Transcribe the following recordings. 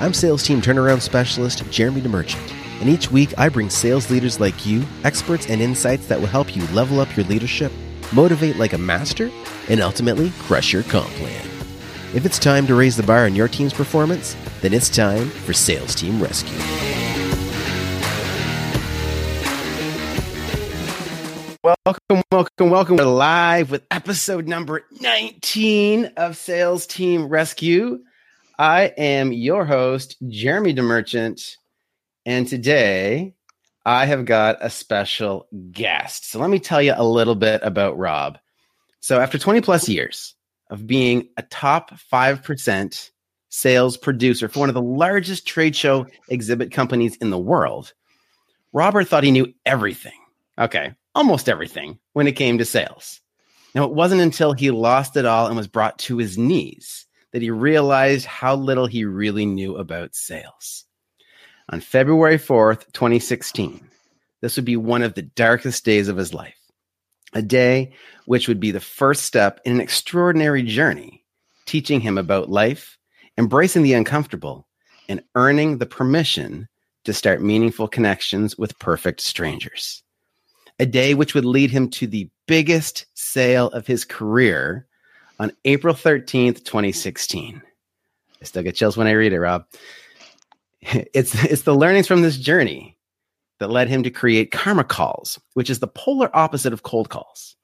I'm sales team turnaround specialist Jeremy DeMerchant, and each week I bring sales leaders like you experts and insights that will help you level up your leadership, motivate like a master, and ultimately crush your comp plan. If it's time to raise the bar on your team's performance, then it's time for Sales Team Rescue. Welcome, welcome, welcome. We're live with episode number 19 of Sales Team Rescue. I am your host, Jeremy DeMerchant, and today I have got a special guest. So let me tell you a little bit about Rob. So after 20 plus years of being a top 5% sales producer for one of the largest trade show exhibit companies in the world, Robert thought he knew everything. Okay, almost everything when it came to sales. Now, it wasn't until he lost it all and was brought to his knees that he realized how little he really knew about sales. On February 4th, 2016, this would be one of the darkest days of his life, a day which would be the first step in an extraordinary journey, teaching him about life, embracing the uncomfortable, and earning the permission to start meaningful connections with perfect strangers. A day which would lead him to the biggest sale of his career on April 13th, 2016. I still get chills when I read it, Rob. It's, it's the learnings from this journey that led him to create Karma Calls, which is the polar opposite of cold calls.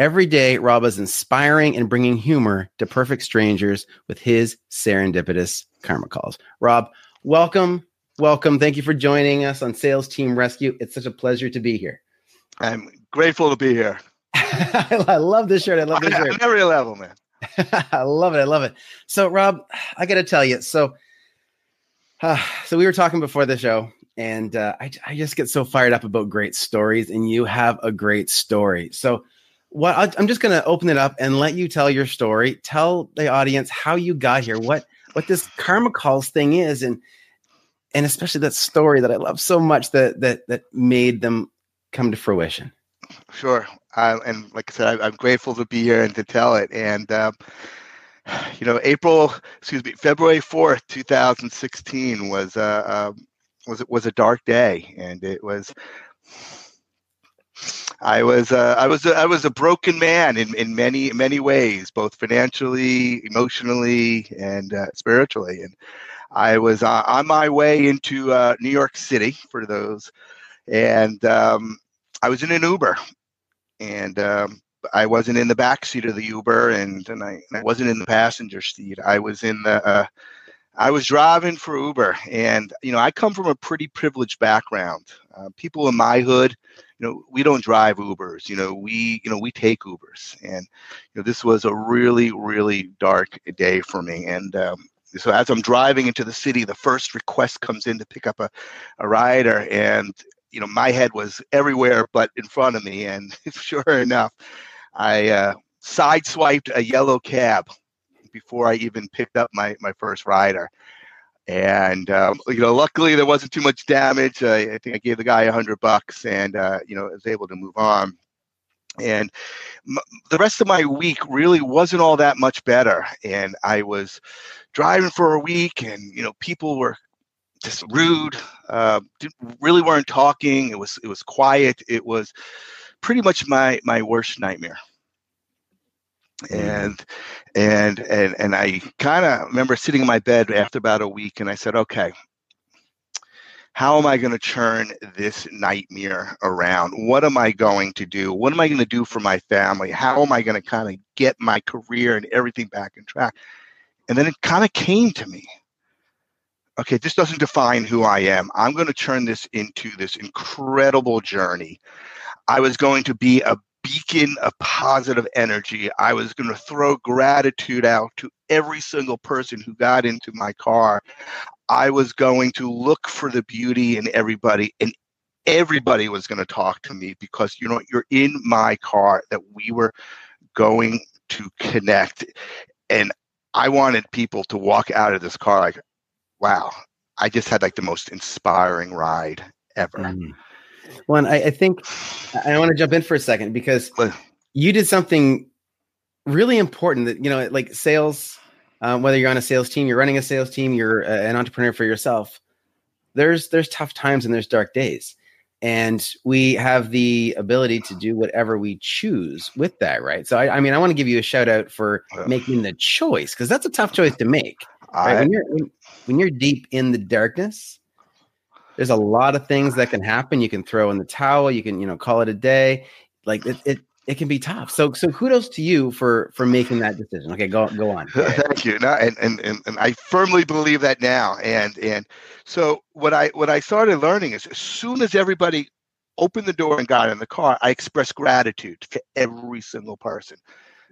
Every day, Rob is inspiring and bringing humor to perfect strangers with his serendipitous Karma Calls. Rob, welcome. Welcome. Thank you for joining us on Sales Team Rescue. It's such a pleasure to be here. I'm grateful to be here. I love this shirt. I love this shirt. On every level, man. I love it. I love it. So, Rob, I got to tell you. So, uh, so we were talking before the show, and uh, I, I just get so fired up about great stories, and you have a great story. So, what I, I'm just going to open it up and let you tell your story. Tell the audience how you got here, what what this karma calls thing is, and and especially that story that I love so much that that that made them come to fruition. Sure. Uh, and like I said, I, am grateful to be here and to tell it. And, uh, you know, April, excuse me, February 4th, 2016 was, uh, um, was, was a dark day. And it was, I was, uh, I was, I was a broken man in, in many, many ways, both financially, emotionally, and uh, spiritually. And I was uh, on my way into New York City for those and um, I was in an Uber, and um, I wasn't in the back seat of the Uber, and and I, and I wasn't in the passenger seat. I was in the uh, I was driving for Uber, and you know I come from a pretty privileged background. Uh, people in my hood, you know, we don't drive Ubers. You know, we you know we take Ubers, and you know this was a really really dark day for me. And um, so as I'm driving into the city, the first request comes in to pick up a, a rider, and you know, my head was everywhere but in front of me. And sure enough, I uh, sideswiped a yellow cab before I even picked up my, my first rider. And um, you know, luckily there wasn't too much damage. I, I think I gave the guy a hundred bucks, and uh, you know, was able to move on. And m- the rest of my week really wasn't all that much better. And I was driving for a week, and you know, people were just rude. Uh, really weren't talking. It was it was quiet. It was pretty much my my worst nightmare. Mm-hmm. And and and and I kind of remember sitting in my bed after about a week, and I said, okay. How am I going to turn this nightmare around? What am I going to do? What am I going to do for my family? How am I going to kind of get my career and everything back in track? And then it kind of came to me okay, this doesn't define who I am. I'm going to turn this into this incredible journey. I was going to be a beacon of positive energy. I was going to throw gratitude out to every single person who got into my car. I was going to look for the beauty in everybody and everybody was going to talk to me because you know you're in my car that we were going to connect and I wanted people to walk out of this car like wow, I just had like the most inspiring ride ever. Mm. Well, I, I think I want to jump in for a second because you did something really important that, you know, like sales um, whether you're on a sales team, you're running a sales team, you're uh, an entrepreneur for yourself. There's there's tough times and there's dark days, and we have the ability to do whatever we choose with that, right? So I, I mean, I want to give you a shout out for making the choice because that's a tough choice to make. Right? When you're when, when you're deep in the darkness, there's a lot of things that can happen. You can throw in the towel. You can, you know, call it a day. Like it, it, it can be tough. So, so kudos to you for for making that decision. Okay, go go on. Thank you. No, and, and and and I firmly believe that now. And and so what I what I started learning is as soon as everybody opened the door and got in the car, I expressed gratitude to every single person.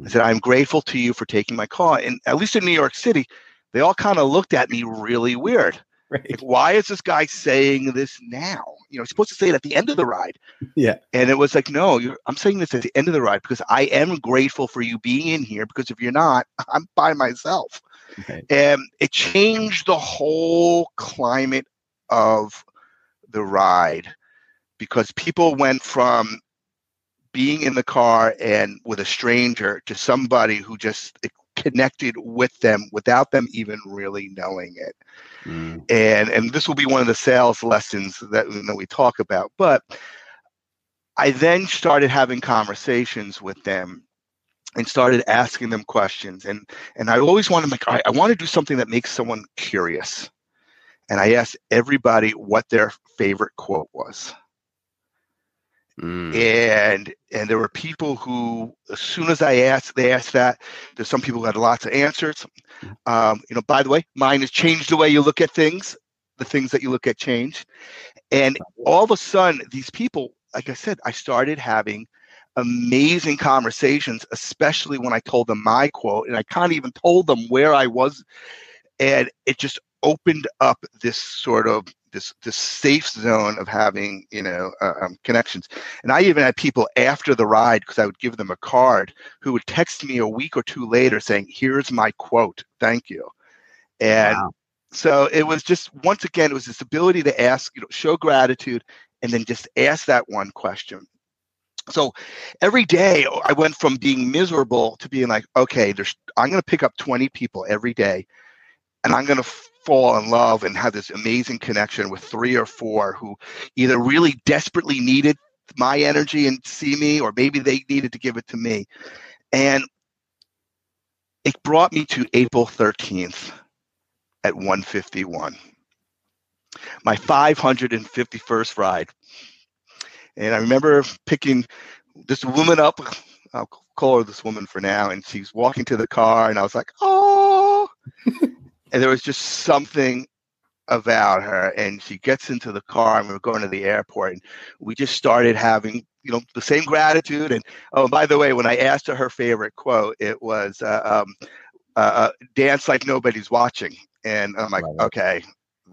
I said, mm-hmm. I'm grateful to you for taking my call. And at least in New York City, they all kind of looked at me really weird. Right. Like, why is this guy saying this now? You know, he's supposed to say it at the end of the ride. Yeah. And it was like, no, I'm saying this at the end of the ride because I am grateful for you being in here because if you're not, I'm by myself. Okay. And it changed the whole climate of the ride because people went from being in the car and with a stranger to somebody who just connected with them without them even really knowing it. Mm. And and this will be one of the sales lessons that, that we talk about. But I then started having conversations with them and started asking them questions. And and I always want to make I, I want to do something that makes someone curious. And I asked everybody what their favorite quote was. Mm. And and there were people who, as soon as I asked, they asked that. There's some people who had lots of answers. Mm. Um, you know, by the way, mine has changed the way you look at things. The things that you look at change, and all of a sudden, these people, like I said, I started having amazing conversations, especially when I told them my quote, and I kind of even told them where I was, and it just opened up this sort of this this safe zone of having you know uh, um, connections. And i even had people after the ride because i would give them a card who would text me a week or two later saying here's my quote. Thank you. And wow. so it was just once again it was this ability to ask you know show gratitude and then just ask that one question. So every day i went from being miserable to being like okay there's i'm going to pick up 20 people every day and i'm going to fall in love and have this amazing connection with three or four who either really desperately needed my energy and see me or maybe they needed to give it to me. And it brought me to april 13th at 151 my 551st ride. And i remember picking this woman up i'll call her this woman for now and she's walking to the car and i was like oh and there was just something about her and she gets into the car and we are going to the airport and we just started having you know the same gratitude and oh by the way when i asked her her favorite quote it was uh, um, uh, uh dance like nobody's watching and i'm like okay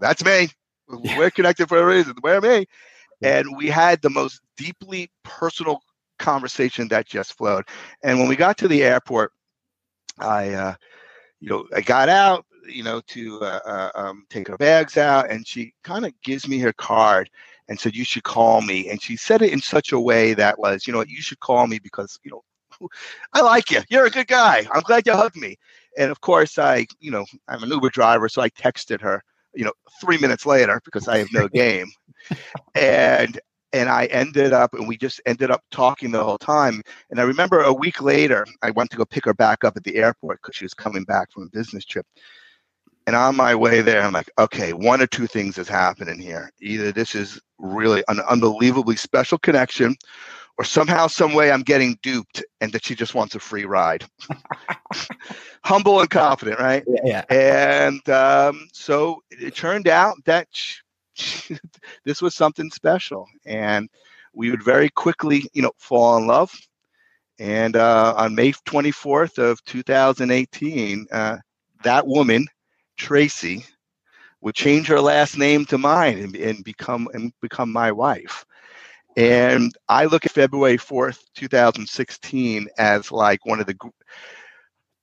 that's me. We're connected for a reason. We're me. And we had the most deeply personal conversation that just flowed. And when we got to the airport i uh, you know i got out you know, to uh, uh, um, take her bags out, and she kind of gives me her card and said, "You should call me." And she said it in such a way that was, you know, you should call me because you know, I like you. You're a good guy. I'm glad you hugged me. And of course, I, you know, I'm an Uber driver, so I texted her, you know, three minutes later because I have no game, and and I ended up, and we just ended up talking the whole time. And I remember a week later, I went to go pick her back up at the airport because she was coming back from a business trip. And on my way there, I'm like, okay, one or two things is happening here. Either this is really an unbelievably special connection, or somehow, some way, I'm getting duped, and that she just wants a free ride. Humble and confident, right? Yeah. yeah. And um, so it turned out that this was something special, and we would very quickly, you know, fall in love. And uh, on May 24th of 2018, uh, that woman Tracy would change her last name to mine and, and become and become my wife. And I look at February 4th, 2016 as like one of the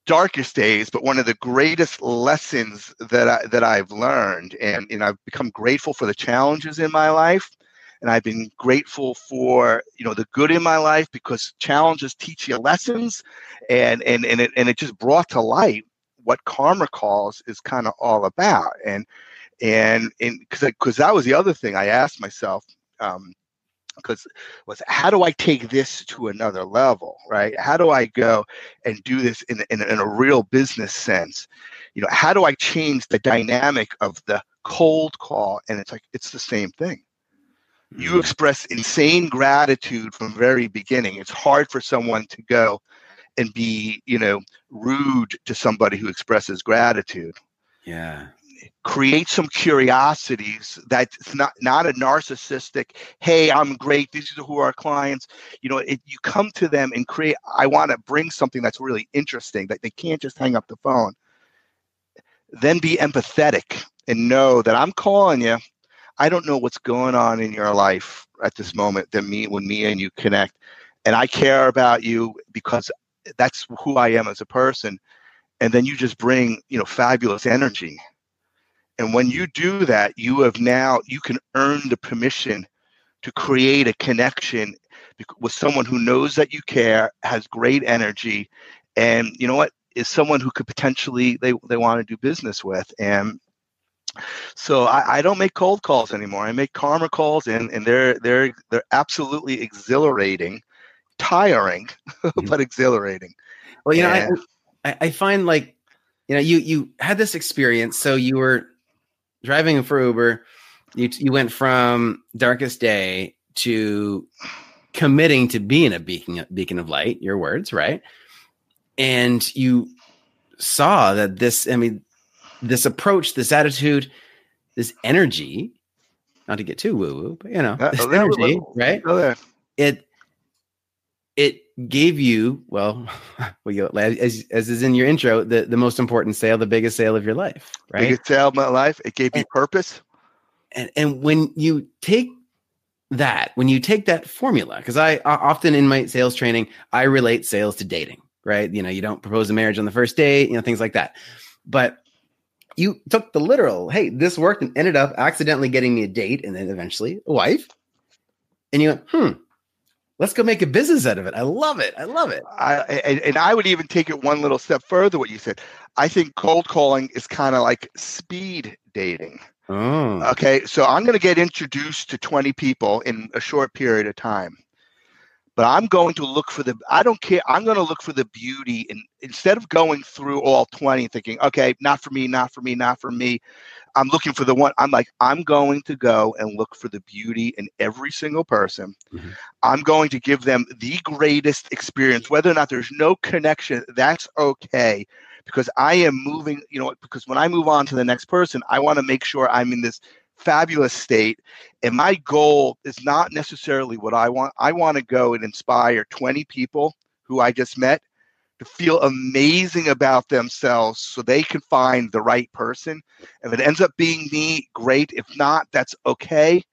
darkest days, but one of the greatest lessons that I that I've learned. And, and I've become grateful for the challenges in my life. And I've been grateful for you know the good in my life because challenges teach you lessons and and and it, and it just brought to light what karma calls is kind of all about and and and because because that was the other thing i asked myself um because was how do i take this to another level? Right? How do i go and do this in, in, in a real business sense? You know how do i change the dynamic of the cold call? And it's like it's the same thing. You mm-hmm. express insane gratitude from very beginning. It's hard for someone to go and be you know rude to somebody who expresses gratitude. Yeah. Create some curiosities that's not not a narcissistic hey i'm great. These are who our clients you know it, you come to them and create i want to bring something that's really interesting that they can't just hang up the phone. Then be empathetic and know that i'm calling you. I don't know what's going on in your life at this moment that me when me and you connect. And i care about you because that's who i am as a person and then you just bring you know fabulous energy and when you do that, you have now, you can earn the permission to create a connection with someone who knows that you care, has great energy, and you know what, is someone who could potentially they, they want to do business with. And so I, I don't make cold calls anymore. I make karma calls and, and they're they're they're absolutely exhilarating, tiring, mm-hmm. but exhilarating. Well, you and, know, I, I find like you know you you had this experience so you were driving for Uber, you you went from darkest day to committing to being a beacon beacon of light. Your words, right? And you saw that this. I mean, this approach, this attitude, this energy. Not to get too woo woo, but you know, uh, this energy, right? It it gave you well, well you, as, as is in your intro, the, the most important sale, the biggest sale of your life, right? Biggest sale of my life. It gave me purpose. And and when you take that, when you take that formula, because I often in my sales training, I relate sales to dating, right? You know, you don't propose a marriage on the first date, you know, things like that. But you took the literal, hey, this worked and ended up accidentally getting me a date and then eventually a wife. And you went, hmm, Let's go make a business out of it. I love it. I love it. I, and, and I would even take it one little step further. What you said, I think cold calling is kind of like speed dating. Oh. Okay, so I'm going to get introduced to 20 people in a short period of time but I'm going to look for the I don't care I'm going to look for the beauty and instead of going through all 20 thinking okay not for me not for me not for me I'm looking for the one. I'm like, I'm going to go and look for the beauty in every single person. Mm-hmm. I'm going to give them the greatest experience, whether or not there's no connection. That's okay, because I am moving. You know, because when I move on to the next person, I want to make sure I'm in this fabulous state. And my goal is not necessarily what I want. I want to go and inspire 20 people who I just met to feel amazing about themselves so they can find the right person. If it ends up being me, great. If not, that's okay.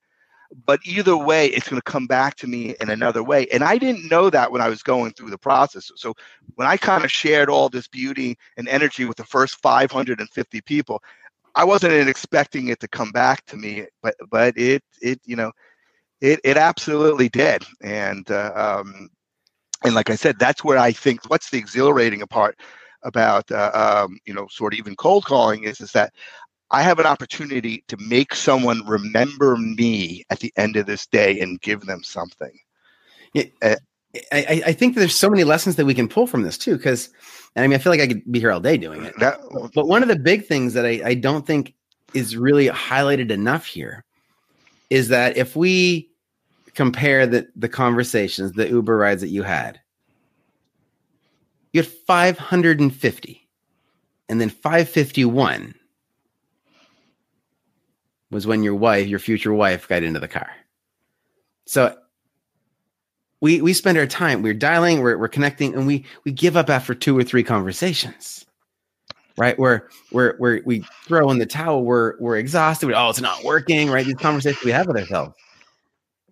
But either way, it's going to come back to me in another way. And I didn't know that when I was going through the process. So when I kind of shared all this beauty and energy with the first 550 people, I wasn't expecting it to come back to me, but but it it you know it it absolutely did. And uh, um, and like I said, that's where I think what's the exhilarating part about uh, um, you know sort of even cold calling is is that I have an opportunity to make someone remember me at the end of this day and give them something. Yeah, uh, I, I think there's so many lessons that we can pull from this too, because I mean I feel like I could be here all day doing it. That, but one of the big things that I, I don't think is really highlighted enough here is that if we compare the the conversations, the Uber rides that you had. You had 550, and then 551 was when your wife, your future wife, got into the car. So we we spend our time, we're dialing, we're, we're connecting, and we we give up after two or three conversations. Right, where where where we throw in the towel, we're we're exhausted. We, oh, it's not working. Right, these conversations we have with ourselves.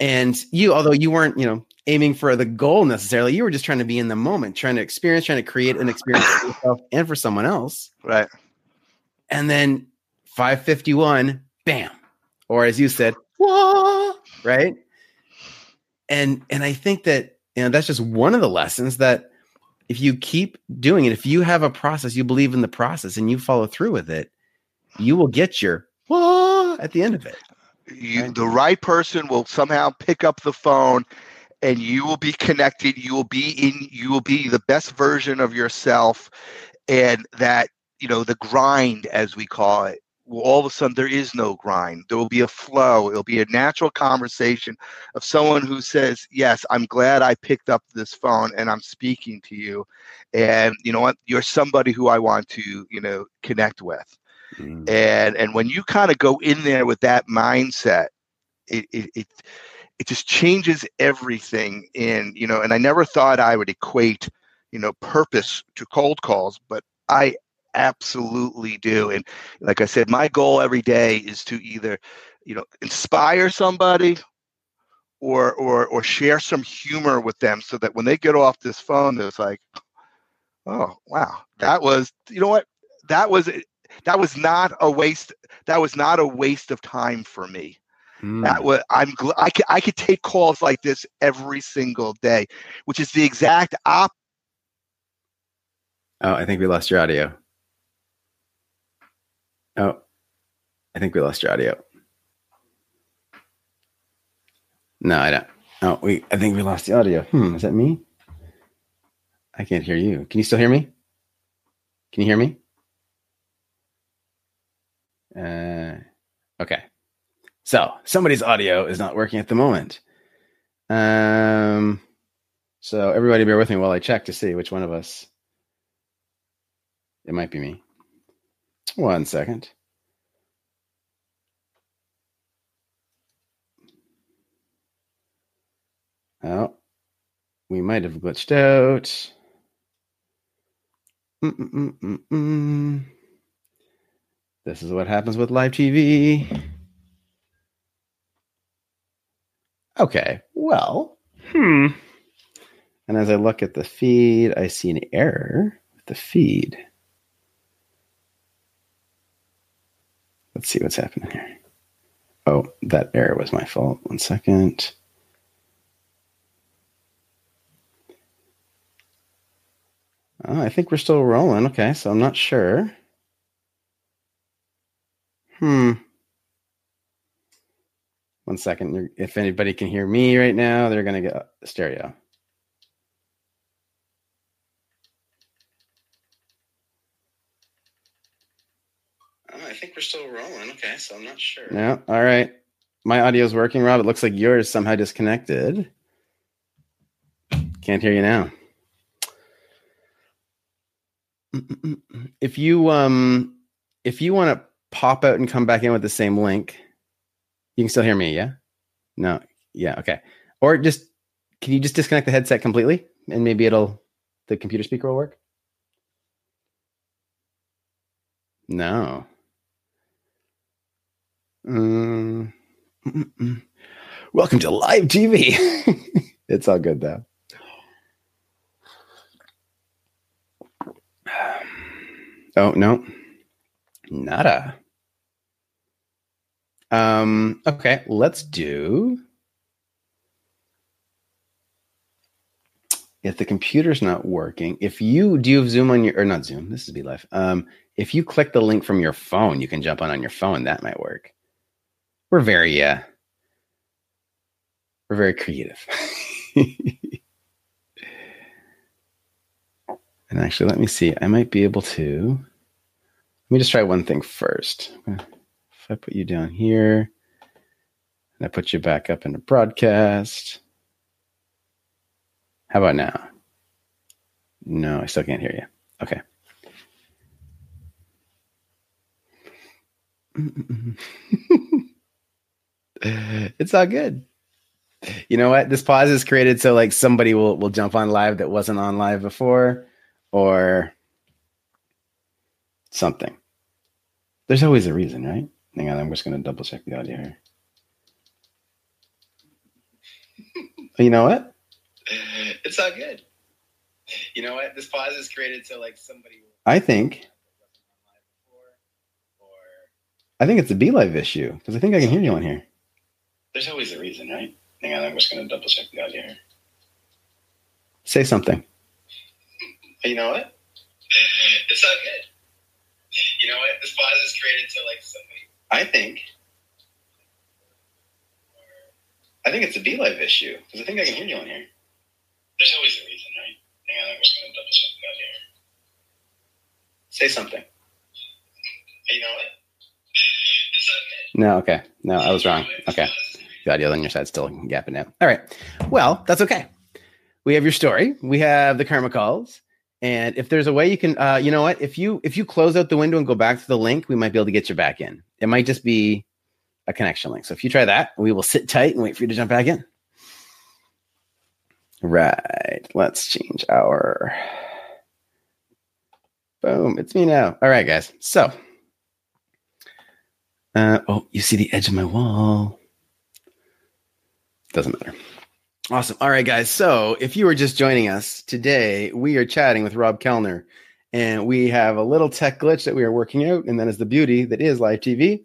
And you, although you weren't, you know, aiming for the goal necessarily, you were just trying to be in the moment, trying to experience, trying to create an experience for yourself and for someone else. Right. And then 551, bam. Or as you said, Whoa! right? And and I think that you know that's just one of the lessons that if you keep doing it, if you have a process, you believe in the process and you follow through with it, you will get your Wah! at the end of it. You, right. The right person will somehow pick up the phone and you will be connected. You will be in you will be the best version of yourself. And that you know the grind as we call it well, all of a sudden there is no grind. There will be a flow. It'll be a natural conversation of someone who says yes i'm glad i picked up this phone and i'm speaking to you. And you know what? You're somebody who i want to you know connect with mm. and and when you kind of go in there with that mindset it, it, it it just changes everything in you know and i never thought i would equate you know purpose to cold calls but i absolutely do. And like i said my goal every day is to either you know inspire somebody or or or share some humor with them so that when they get off this phone it's like oh wow that was you know what? That was that was not a waste that was not a waste of time for me Mm. That was I'm gl- I could I could take calls like this every single day, which is the exact op. Oh, I think we lost your audio. Oh, I think we lost your audio. No, I don't. Oh, we. I think we lost the audio. Hmm. Is that me? I can't hear you. Can you still hear me? Can you hear me? Uh, okay. So somebody's audio is not working at the moment. Um, so everybody bear with me while I check to see which one of us. It might be me. One second. Oh, we might have glitched out. Mm-mm-mm-mm. This is what happens with live TV. Okay, well, hmm. And as I look at the feed, I see an error with the feed. Let's see what's happening here. Oh, that error was my fault. One second. Oh, I think we're still rolling. Okay, so I'm not sure. Hmm. One second. If anybody can hear me right now, they're going to get stereo. Oh, I think we're still rolling. Okay, so I'm not sure. Yeah. All right. My audio is working, Rob. It looks like yours somehow disconnected. Can't hear you now. If you um if you want to pop out and come back in with the same link, you can still hear me, yeah? No. Yeah, okay. Or just can you just disconnect the headset completely and maybe it'll the computer speaker will work? No. Um, welcome to live TV. it's all good though. Oh no, nada. Um, okay, let's do. If the computer's not working, if you do you have Zoom on your or not Zoom, this is BeLive. Um, if you click the link from your phone, you can jump on on your phone. That might work. We're very uh, we're very creative. and actually, let me see. I might be able to. Let me just try one thing first. If I put you down here and I put you back up in the broadcast. How about now? No, I still can't hear you. Okay. it's all good. You know what? This pause is created so like somebody will will jump on live that wasn't on live before or something. There's always a reason, right? Hang on, I'm just going to double check the audio here. you know what? It's all good. You know what? This pause is created so like somebody. I think. I think it's a BeLive issue because I think I can hear you on here. There's always a reason, right? Hang on, I'm just going to double check the audio here. Say something. You know what? It's not good. You know what? This pause is created to like somebody. I think. I think it's a BeLive issue because I think I can hear you on here. There's always a reason, right? Hang on, I'm just gonna double check that here. Say something. You know what? It's not good. No, okay. No, I was wrong. Okay. The audio on your side still gapping out. All right. Well, that's okay. We have your story. We have the karma calls. And if there's a way you can, uh, you know what? If you if you close out the window and go back to the link, we might be able to get you back in. It might just be a connection link. So if you try that, we will sit tight and wait for you to jump back in. Right. Let's change our. Boom. It's me now. All right, guys. So, uh, oh, you see the edge of my wall. Doesn't matter. Awesome. All right, guys. So, if you were just joining us today, we are chatting with Rob Kellner, and we have a little tech glitch that we are working out, and that is the beauty that is live TV.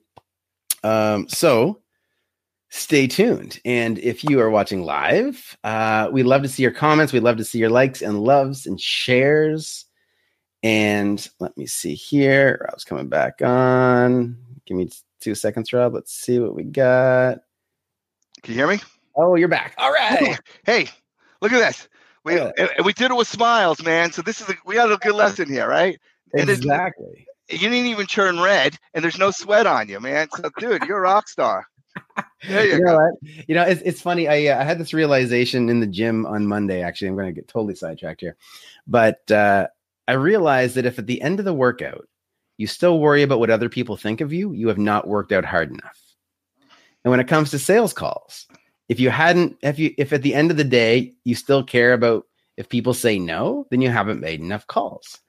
Um, so, stay tuned. And if you are watching live, uh, we'd love to see your comments. We'd love to see your likes and loves and shares. And let me see here. Rob's coming back on. Give me two seconds, Rob. Let's see what we got. Can you hear me? Oh, you're back. All right. Hey, look at this. We Yeah. and we did it with smiles, man. So this is a, we got a good lesson here, right? Exactly. You didn't even turn red, and there's no sweat on you, man. So, dude, you're a rock star. There you You know? You know, it's, it's funny. I uh, I had this realization in the gym on Monday. Actually, I'm going to get totally sidetracked here, but uh, I realized that if at the end of the workout you still worry about what other people think of you, you have not worked out hard enough. And when it comes to sales calls, if you hadn't, if you, if at the end of the day you still care about if people say no, then you haven't made enough calls,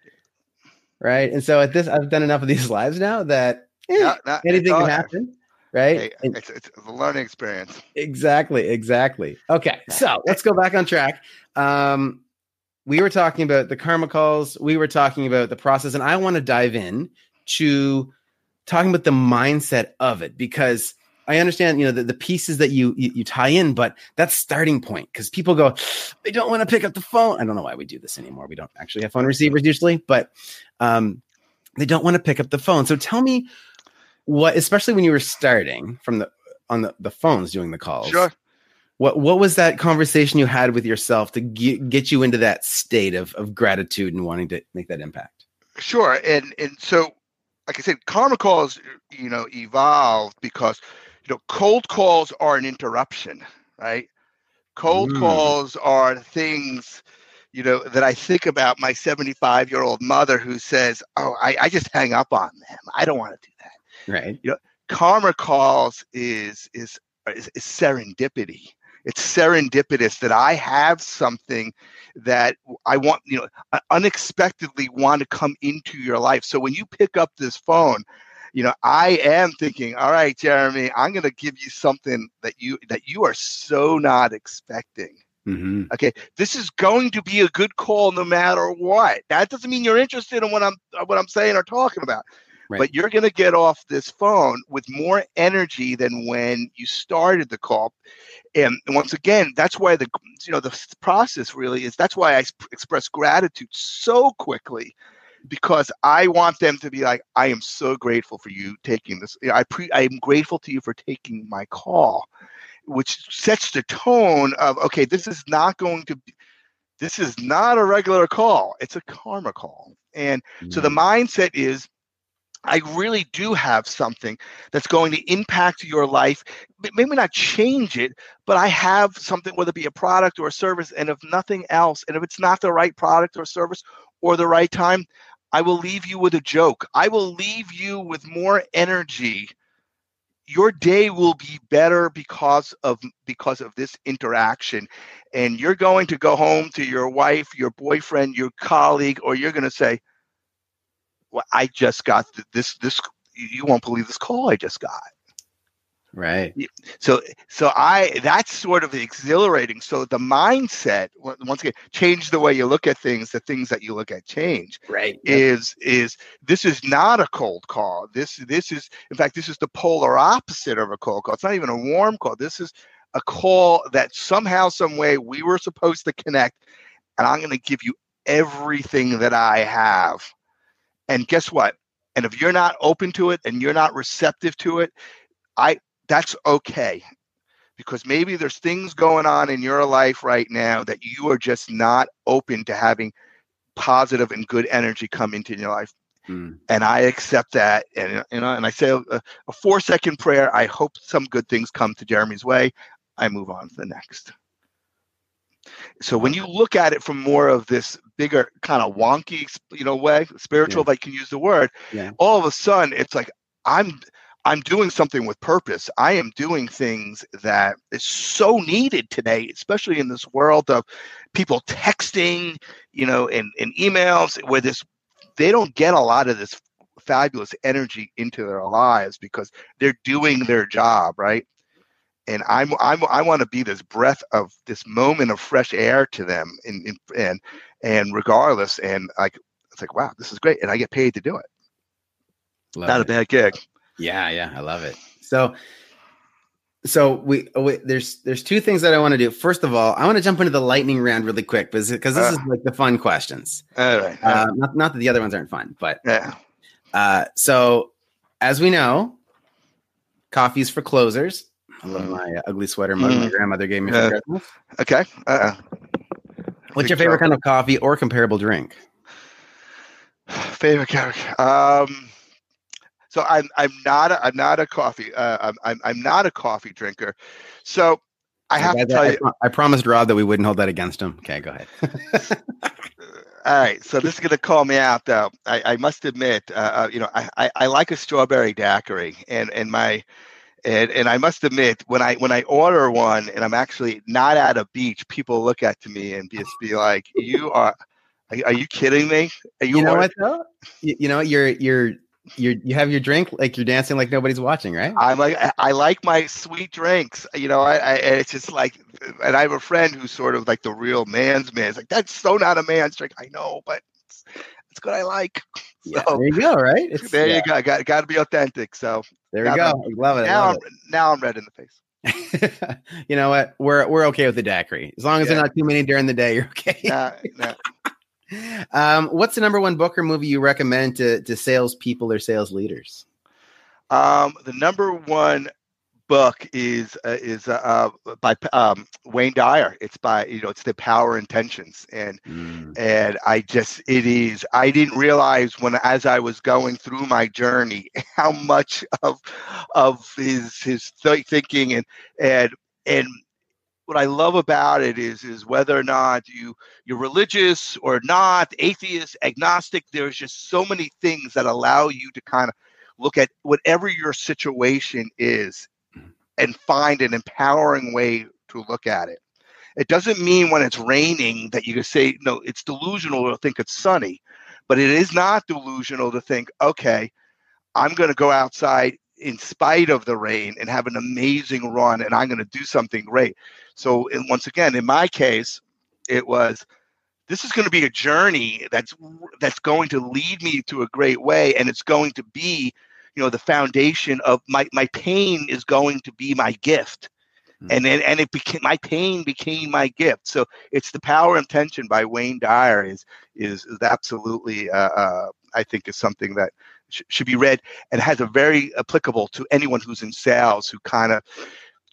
right? And so at this, I've done enough of these lives now that eh, no, anything can happen, right? Hey, And- it's, it's a learning experience. Exactly, exactly. Okay, so let's go back on track. Um, we were talking about the karma calls. We were talking about the process, and I want to dive in to talking about the mindset of it because I understand, you know, the, the pieces that you, you you tie in, but that's starting point because people go, they don't want to pick up the phone. I don't know why we do this anymore. We don't actually have phone receivers usually, but um, they don't want to pick up the phone. So tell me what, especially when you were starting from the on the, the phones doing the calls. Sure. What what was that conversation you had with yourself to get, get you into that state of of gratitude and wanting to make that impact? Sure, and and so, like I said, karma calls, you know, evolved because, you know, cold calls are an interruption, right? Cold Mm. calls are things, you know, that I think about my 75 year old mother who says, "Oh, I, I just hang up on them. I don't want to do that." Right. You know, karma calls is is is, is serendipity. It's serendipitous that I have something that I want, you know, unexpectedly want to come into your life. So when you pick up this phone, you know, I am thinking, all right, Jeremy, I'm going to give you something that you that you are so not expecting. Mm-hmm. Okay, this is going to be a good call no matter what. That doesn't mean you're interested in what I'm what I'm saying or talking about. Right. But you're going to get off this phone with more energy than when you started the call. And once again, that's why the you know the process really is. That's why I express gratitude so quickly, because I want them to be like, I am so grateful for you taking this. I pre I am grateful to you for taking my call, which sets the tone of okay, this is not going to be. This is not a regular call. It's a karma call. And so the mm. mindset is I really do have something that's going to impact your life. Maybe not change it, but I have something, whether it be a product or a service, and if nothing else, and if it's not the right product or service or the right time, I will leave you with a joke. I will leave you with more energy. Your day will be better because of because of this interaction. And you're going to go home to your wife, your boyfriend, your colleague, or you're going to say, well, I just got this this you won't believe this call I just got. Right. So so I that's sort of exhilarating. So the mindset once again change the way you look at things, the things that you look at change Right. is is this is not a cold call. This this is in fact this is the polar opposite of a cold call. It's not even a warm call. This is a call that somehow some way we were supposed to connect and I'm going to give you everything that I have. And guess what? And if you're not open to it and you're not receptive to it, I that's okay. Because maybe there's things going on in your life right now that you are just not open to having positive and good energy come into your life. Mm. And I accept that, and you know, and I say a, a four second prayer. I hope some good things come to Jeremy's way. I move on to the next. So when you look at it from more of this bigger kind of wonky, you know, way, spiritual, yeah. if I can use the word, yeah. all of a sudden it's like I'm I'm doing something with purpose. I am doing things that is so needed today, especially in this world of people texting, you know, and, and emails where this they don't get a lot of this fabulous energy into their lives because they're doing their job, right? and I'm, I'm I want to be this breath of this moment of fresh air to them, and and and regardless, and like it's like wow, this is great, and I get paid to do it. Love Not it. a bad gig. Yeah, yeah, I love it. So, so we, oh, we there's there's two things that I want to do. First of all, I want to jump into the lightning round really quick because because this uh, is like the fun questions. All right. Uh, not not that the other ones aren't fun, but yeah. Uh, so as we know, coffee's for closers. I love my uh, ugly sweater mug mm. my grandmother gave me for uh, Christmas. Okay. Uh-uh. What's your favorite kind of coffee or comparable drink? Favorite character. Um, so I'm I'm not a, I'm not a coffee uh, I'm, I'm not a coffee drinker. So I have to tell I, you. I promised Rob that we wouldn't hold that against him. Okay, go ahead. All right, so this is going to call me out, though. I, I must admit, uh, uh, you know, I, I, I, like a strawberry daiquiri, and and my and and I must admit, when I when I order one and I'm actually not at a beach, people look at to me and just be like, "You are, are, are you kidding me? Are you, you know what though? You, you know you're you're you you have your drink like you're dancing like nobody's watching, right? I'm like I like my sweet drinks. You know, I, I it's just like, and I have a friend who's sort of like the real man's man. It's like that's so not a man's drink. I know, but it's, it's what I like. Yeah, so, there you go. Right it's, there, yeah. you go. Got got to be authentic. So there you go. I'm, love it. Now, love I'm, it. now I'm red in the face. you know what? We're we're okay with the daiquiri as long as yeah. there's not too many during the day. You're okay. Nah, nah. Um, what's the number one book or movie you recommend to to sales people or sales leaders? Um, the number one book is uh, is uh, uh, by um, Wayne Dyer. It's by you know it's the Power Intentions, and mm. and I just it is. I didn't realize when as I was going through my journey how much of of his his th- thinking and and and what I love about it is is whether or not you you're religious or not, atheist, agnostic. There's just so many things that allow you to kind of look at whatever your situation is mm. and find an empowering way to look at it. It doesn't mean when it's raining that you can say, no, it's delusional to think it's sunny, but it is not delusional to think, okay, I'm going to go outside in spite of the rain and have an amazing run and I'm going to do something great. So, once again, in my case, it was this is going to be a journey that's that's going to lead me to a great way and it's going to be you know the foundation of my my pain is going to be my gift mm-hmm. and then and it became my pain became my gift so it's the power of intention by wayne dyer is is, is absolutely uh, uh, i think is something that sh- should be read and has a very applicable to anyone who's in sales who kind of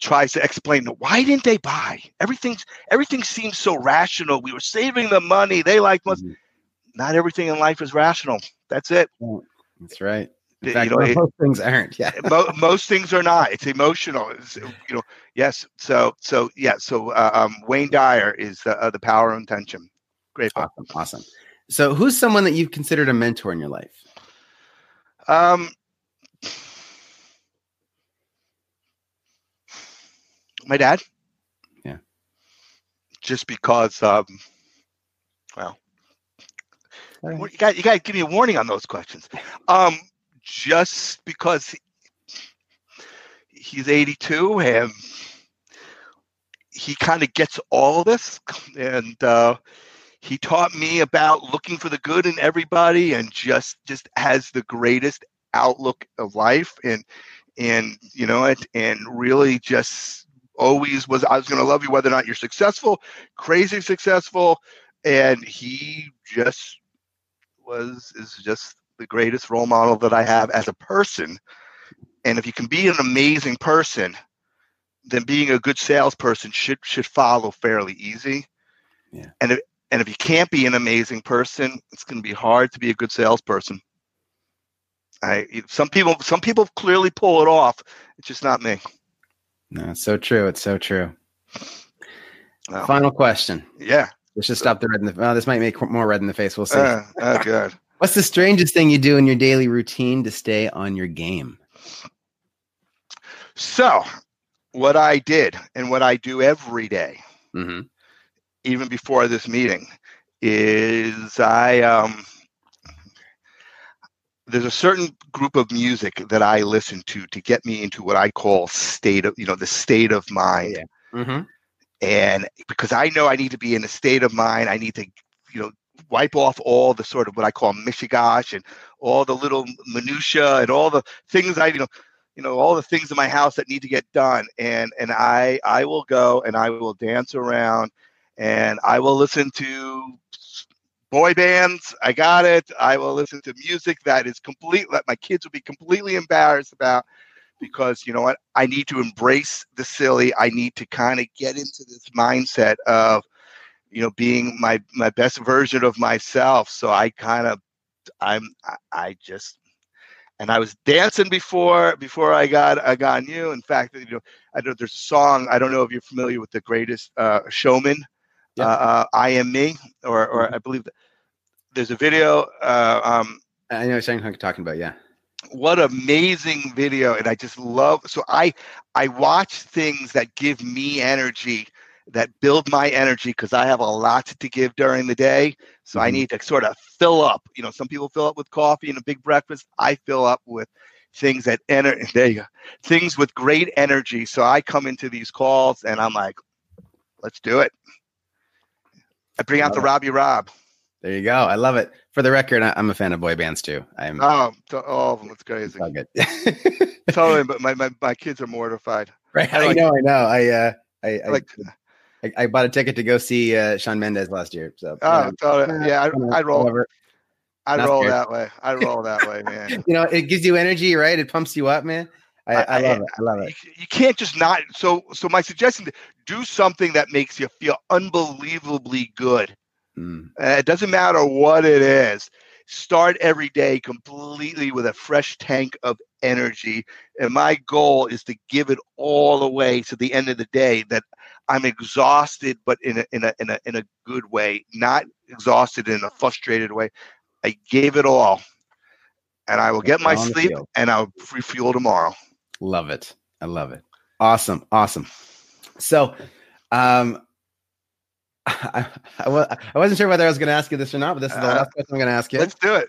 tries to explain why didn't they buy everything's everything seems so rational we were saving the money they like mm-hmm. not everything in life is rational that's it that's right in fact, you know, it, most things aren't. Yeah, most things are not. It's emotional. It's, you know, yes. So, so yeah. So, uh, um, Wayne Dyer is uh, the power of intention. Great. Awesome. Awesome. So, who's someone that you've considered a mentor in your life? Um, my dad. Yeah. Just because, um, well, right. you got you got to give me a warning on those questions. Um, just because he's 82 and he kind of gets all of this and uh, he taught me about looking for the good in everybody and just just has the greatest outlook of life and and you know it and really just always was i was going to love you whether or not you're successful crazy successful and he just was is just the greatest role model that I have as a person. And if you can be an amazing person, then being a good salesperson should should follow fairly easy. Yeah. And if and if you can't be an amazing person, it's going to be hard to be a good salesperson. I some people some people clearly pull it off. It's just not me. No, it's so true. It's so true. No. Final question. Yeah. Let's just stop the red in the. Well, this might make more red in the face. We'll see. Uh, oh, good. What's the strangest thing you do in your daily routine to stay on your game? So, what I did and what I do every day, Mm-hmm. Even before this meeting, is I um, there's a certain group of music that I listen to to get me into what I call state of you know the state of mind. Yeah. Mm-hmm. and because I know I need to be in a state of mind, I need to, you know, wipe off all the sort of what I call mishigash and all the little minutia and all the things I, you know, you know, all the things in my house that need to get done. And and I I will go and I will dance around and I will listen to boy bands. I got it. I will listen to music that is complete that my kids will be completely embarrassed about because you know what? I need to embrace the silly. I need to kind of get into this mindset of you know being my my best version of myself. So i kind of i'm I, just and i was dancing before before i got i got on you in fact you know i know there's a song i don't know if you're familiar with the greatest uh showman Yeah. uh, uh i am me or or i believe that there's a video uh um I know what you're talking about. Yeah. what amazing video and i just love so i i watch things that give me energy that build my energy because i have a lot to give during the day so i Mhm. need to sort of fill up you know some people fill up with coffee and a big breakfast i fill up with things that enter there you go things with great energy so i come into these calls and i'm like let's do it i bring out the robbie rob There you go. I love it. For the record, I- I'm a fan of boy bands too. I'm oh to- all of them it's crazy so good. totally but my, my, my kids are mortified right. I I, know. I know. I uh, I, I, like I, I bought a ticket to go see uh, Shawn Mendes last year. So Oh, totally. yeah, I, I'd roll. whatever. I'd Not roll scared. that way. I'd roll that way, man. You know, it gives you energy, right? It pumps you up, man. I, I, I- love it. I love it. you can't just not. So, so my suggestion: do something that makes you feel unbelievably good. Mm. Uh, it doesn't matter what it is. Start every day completely with a fresh tank of energy, and my goal is to give it all away to the end of the day. That I'm exhausted, but in a in a in a in a good way, not exhausted in a frustrated way. I gave it all, and I will get my sleep, and I'll refuel tomorrow. Love it. I love it. Awesome. Awesome. So, um, I, I, I wasn't sure whether I was going to ask you this or not, but this is the Uh, last question I'm going to ask you. Let's do it.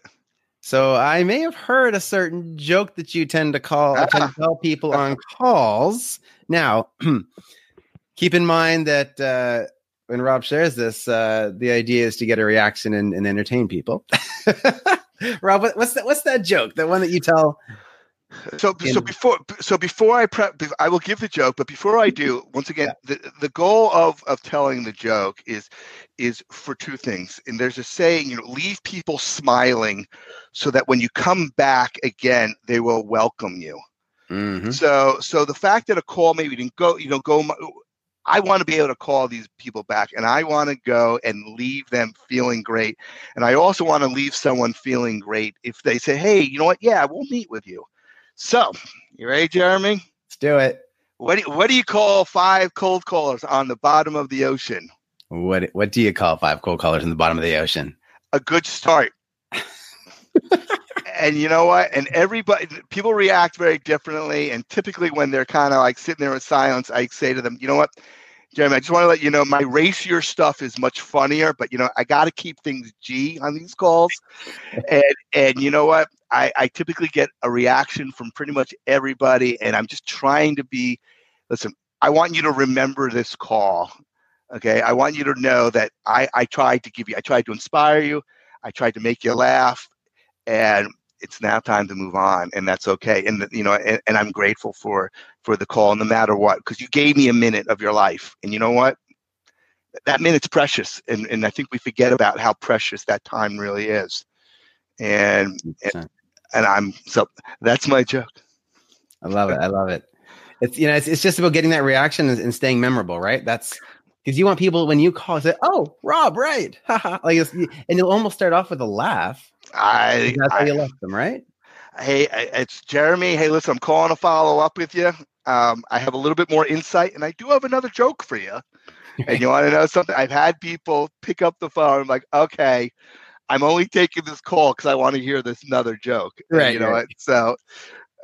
So I may have heard a certain joke that you tend to call Ah. tend to tell people on calls. Now, keep in mind that uh, when Rob shares this, uh, the idea is to get a reaction and, and entertain people. Rob, what's that? What's that joke? The one that you tell? So, so before, so before I prep, I will give the joke. But before I do, once again, the, the goal of of telling the joke is is for two things. And there's a saying, you know, leave people smiling, so that when you come back again, they will welcome you. Mhm. So, so the fact that a call maybe didn't go, you know, go. I want to be able to call these people back, and I want to go and leave them feeling great. And I also want to leave someone feeling great if they say, "Hey, you know what? Yeah, we'll meet with you." So, you ready, Jeremy? Let's do it. What do, what do you call five cold callers on the bottom of the ocean? What What do you call five cold callers in the bottom of the ocean? A good start. and you know what? And everybody, people react very differently. And typically, when they're kind of like sitting there in silence, I say to them, "You know what, Jeremy? I just want to let you know my racier stuff is much funnier, but you know I got to keep things G on these calls." and and you know what? I, I typically get a reaction from pretty much everybody, and I'm just trying to be. Listen, I want you to remember this call. Okay, I want you to know that I I tried to give you, I tried to inspire you, I tried to make you laugh, and it's now time to move on, and that's okay. And you know, and, and I'm grateful for for the call, no matter what, because you gave me a minute of your life, and you know what? that minute's precious, and and I think we forget about how precious that time really is. And and, and I'm so that's my joke. I love it. I love it. It's you know it's, it's just about getting that reaction and, and staying memorable, right? That's because you want people when you call say, "Oh, Rob, right?" like, and you'll almost start off with a laugh. I that's I, how you left them, right? Hey, it's Jeremy. Hey, listen, I'm calling to follow up with you. Um, I have a little bit more insight, and I do have another joke for you. and you want to know something? I've had people pick up the phone. I'm like, okay, I'm only taking this call because I want to hear this another joke. Right. And, you know right. what? So,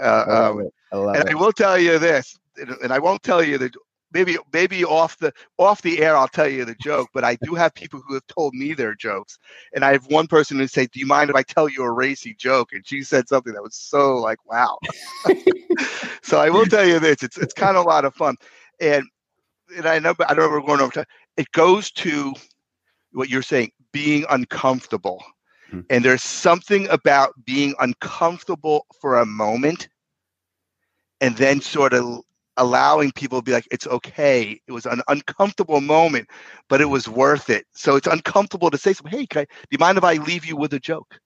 uh, I love um, it. I and it. I will tell you this, and I won't tell you that maybe maybe off the off the air I'll tell you the joke, but I do have people who have told me their jokes, and I have one person who say, "Do you mind if I tell you a racy joke?" And she said something that was so like, "Wow." so I will tell you this: it's it's kind of a lot of fun, and and I know I don't know we're going over time. It goes to what you're saying, being uncomfortable. Hmm. And there's something about being uncomfortable for a moment and then sort of allowing people to be like, it's okay. It was an uncomfortable moment, but it was worth it. So it's uncomfortable to say something. Hey, I, do you mind if I leave you with a joke?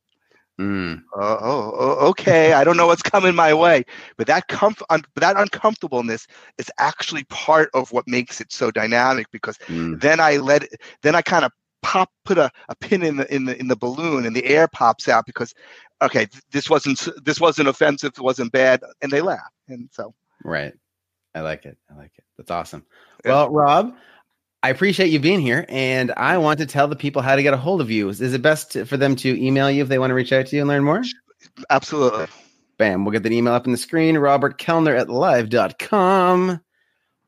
Mm. Uh, oh, oh, okay. I don't know what's coming my way, but that comf- un- that uncomfortableness is actually part of what makes it so dynamic. Because Mm. then I let it, then I kind of pop, put a, a pin in the in the in the balloon, and the air pops out because, okay, th- this wasn't this wasn't offensive, it wasn't bad, and they laugh, and so Right. I like it. I like it. That's awesome. Well, Rob, I appreciate you being here, and I want to tell the people how to get a hold of you. Is, is it best to, for them to email you if they want to reach out to you and learn more? absolutely. Bam. We'll get that email up on the screen. Robert Kellner at live.com.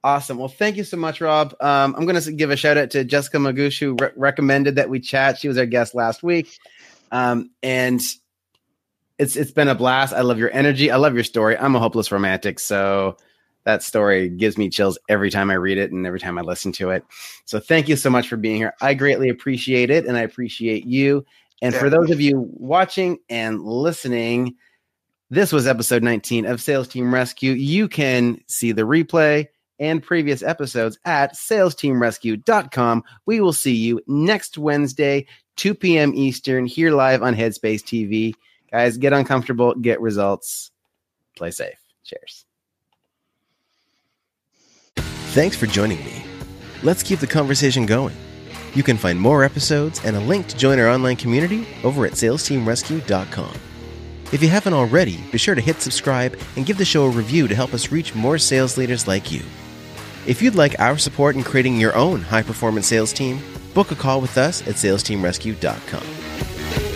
Awesome. Well, thank you so much, Rob. Um, I'm going to give a shout out to Jessica Magoosh, who re- recommended that we chat. She was our guest last week. Um, and it's it's been a blast. I love your energy. I love your story. I'm a hopeless romantic. So that story gives me chills every time I read it and every time I listen to it. So thank you so much for being here. I greatly appreciate it. And I appreciate you. And for those of you watching and listening, this was episode 19 of Sales Team Rescue. You can see the replay and previous episodes at salesteamrescue.com. We will see you next Wednesday, 2 p.m. Eastern, here live on Headspace TV. Guys, get uncomfortable, get results, play safe. Cheers. Thanks for joining me. Let's keep the conversation going. You can find more episodes and a link to join our online community over at salesteamrescue.com. If you haven't already, be sure to hit subscribe and give the show a review to help us reach more sales leaders like you. If you'd like our support in creating your own high performance sales team, book a call with us at salesteamrescue.com.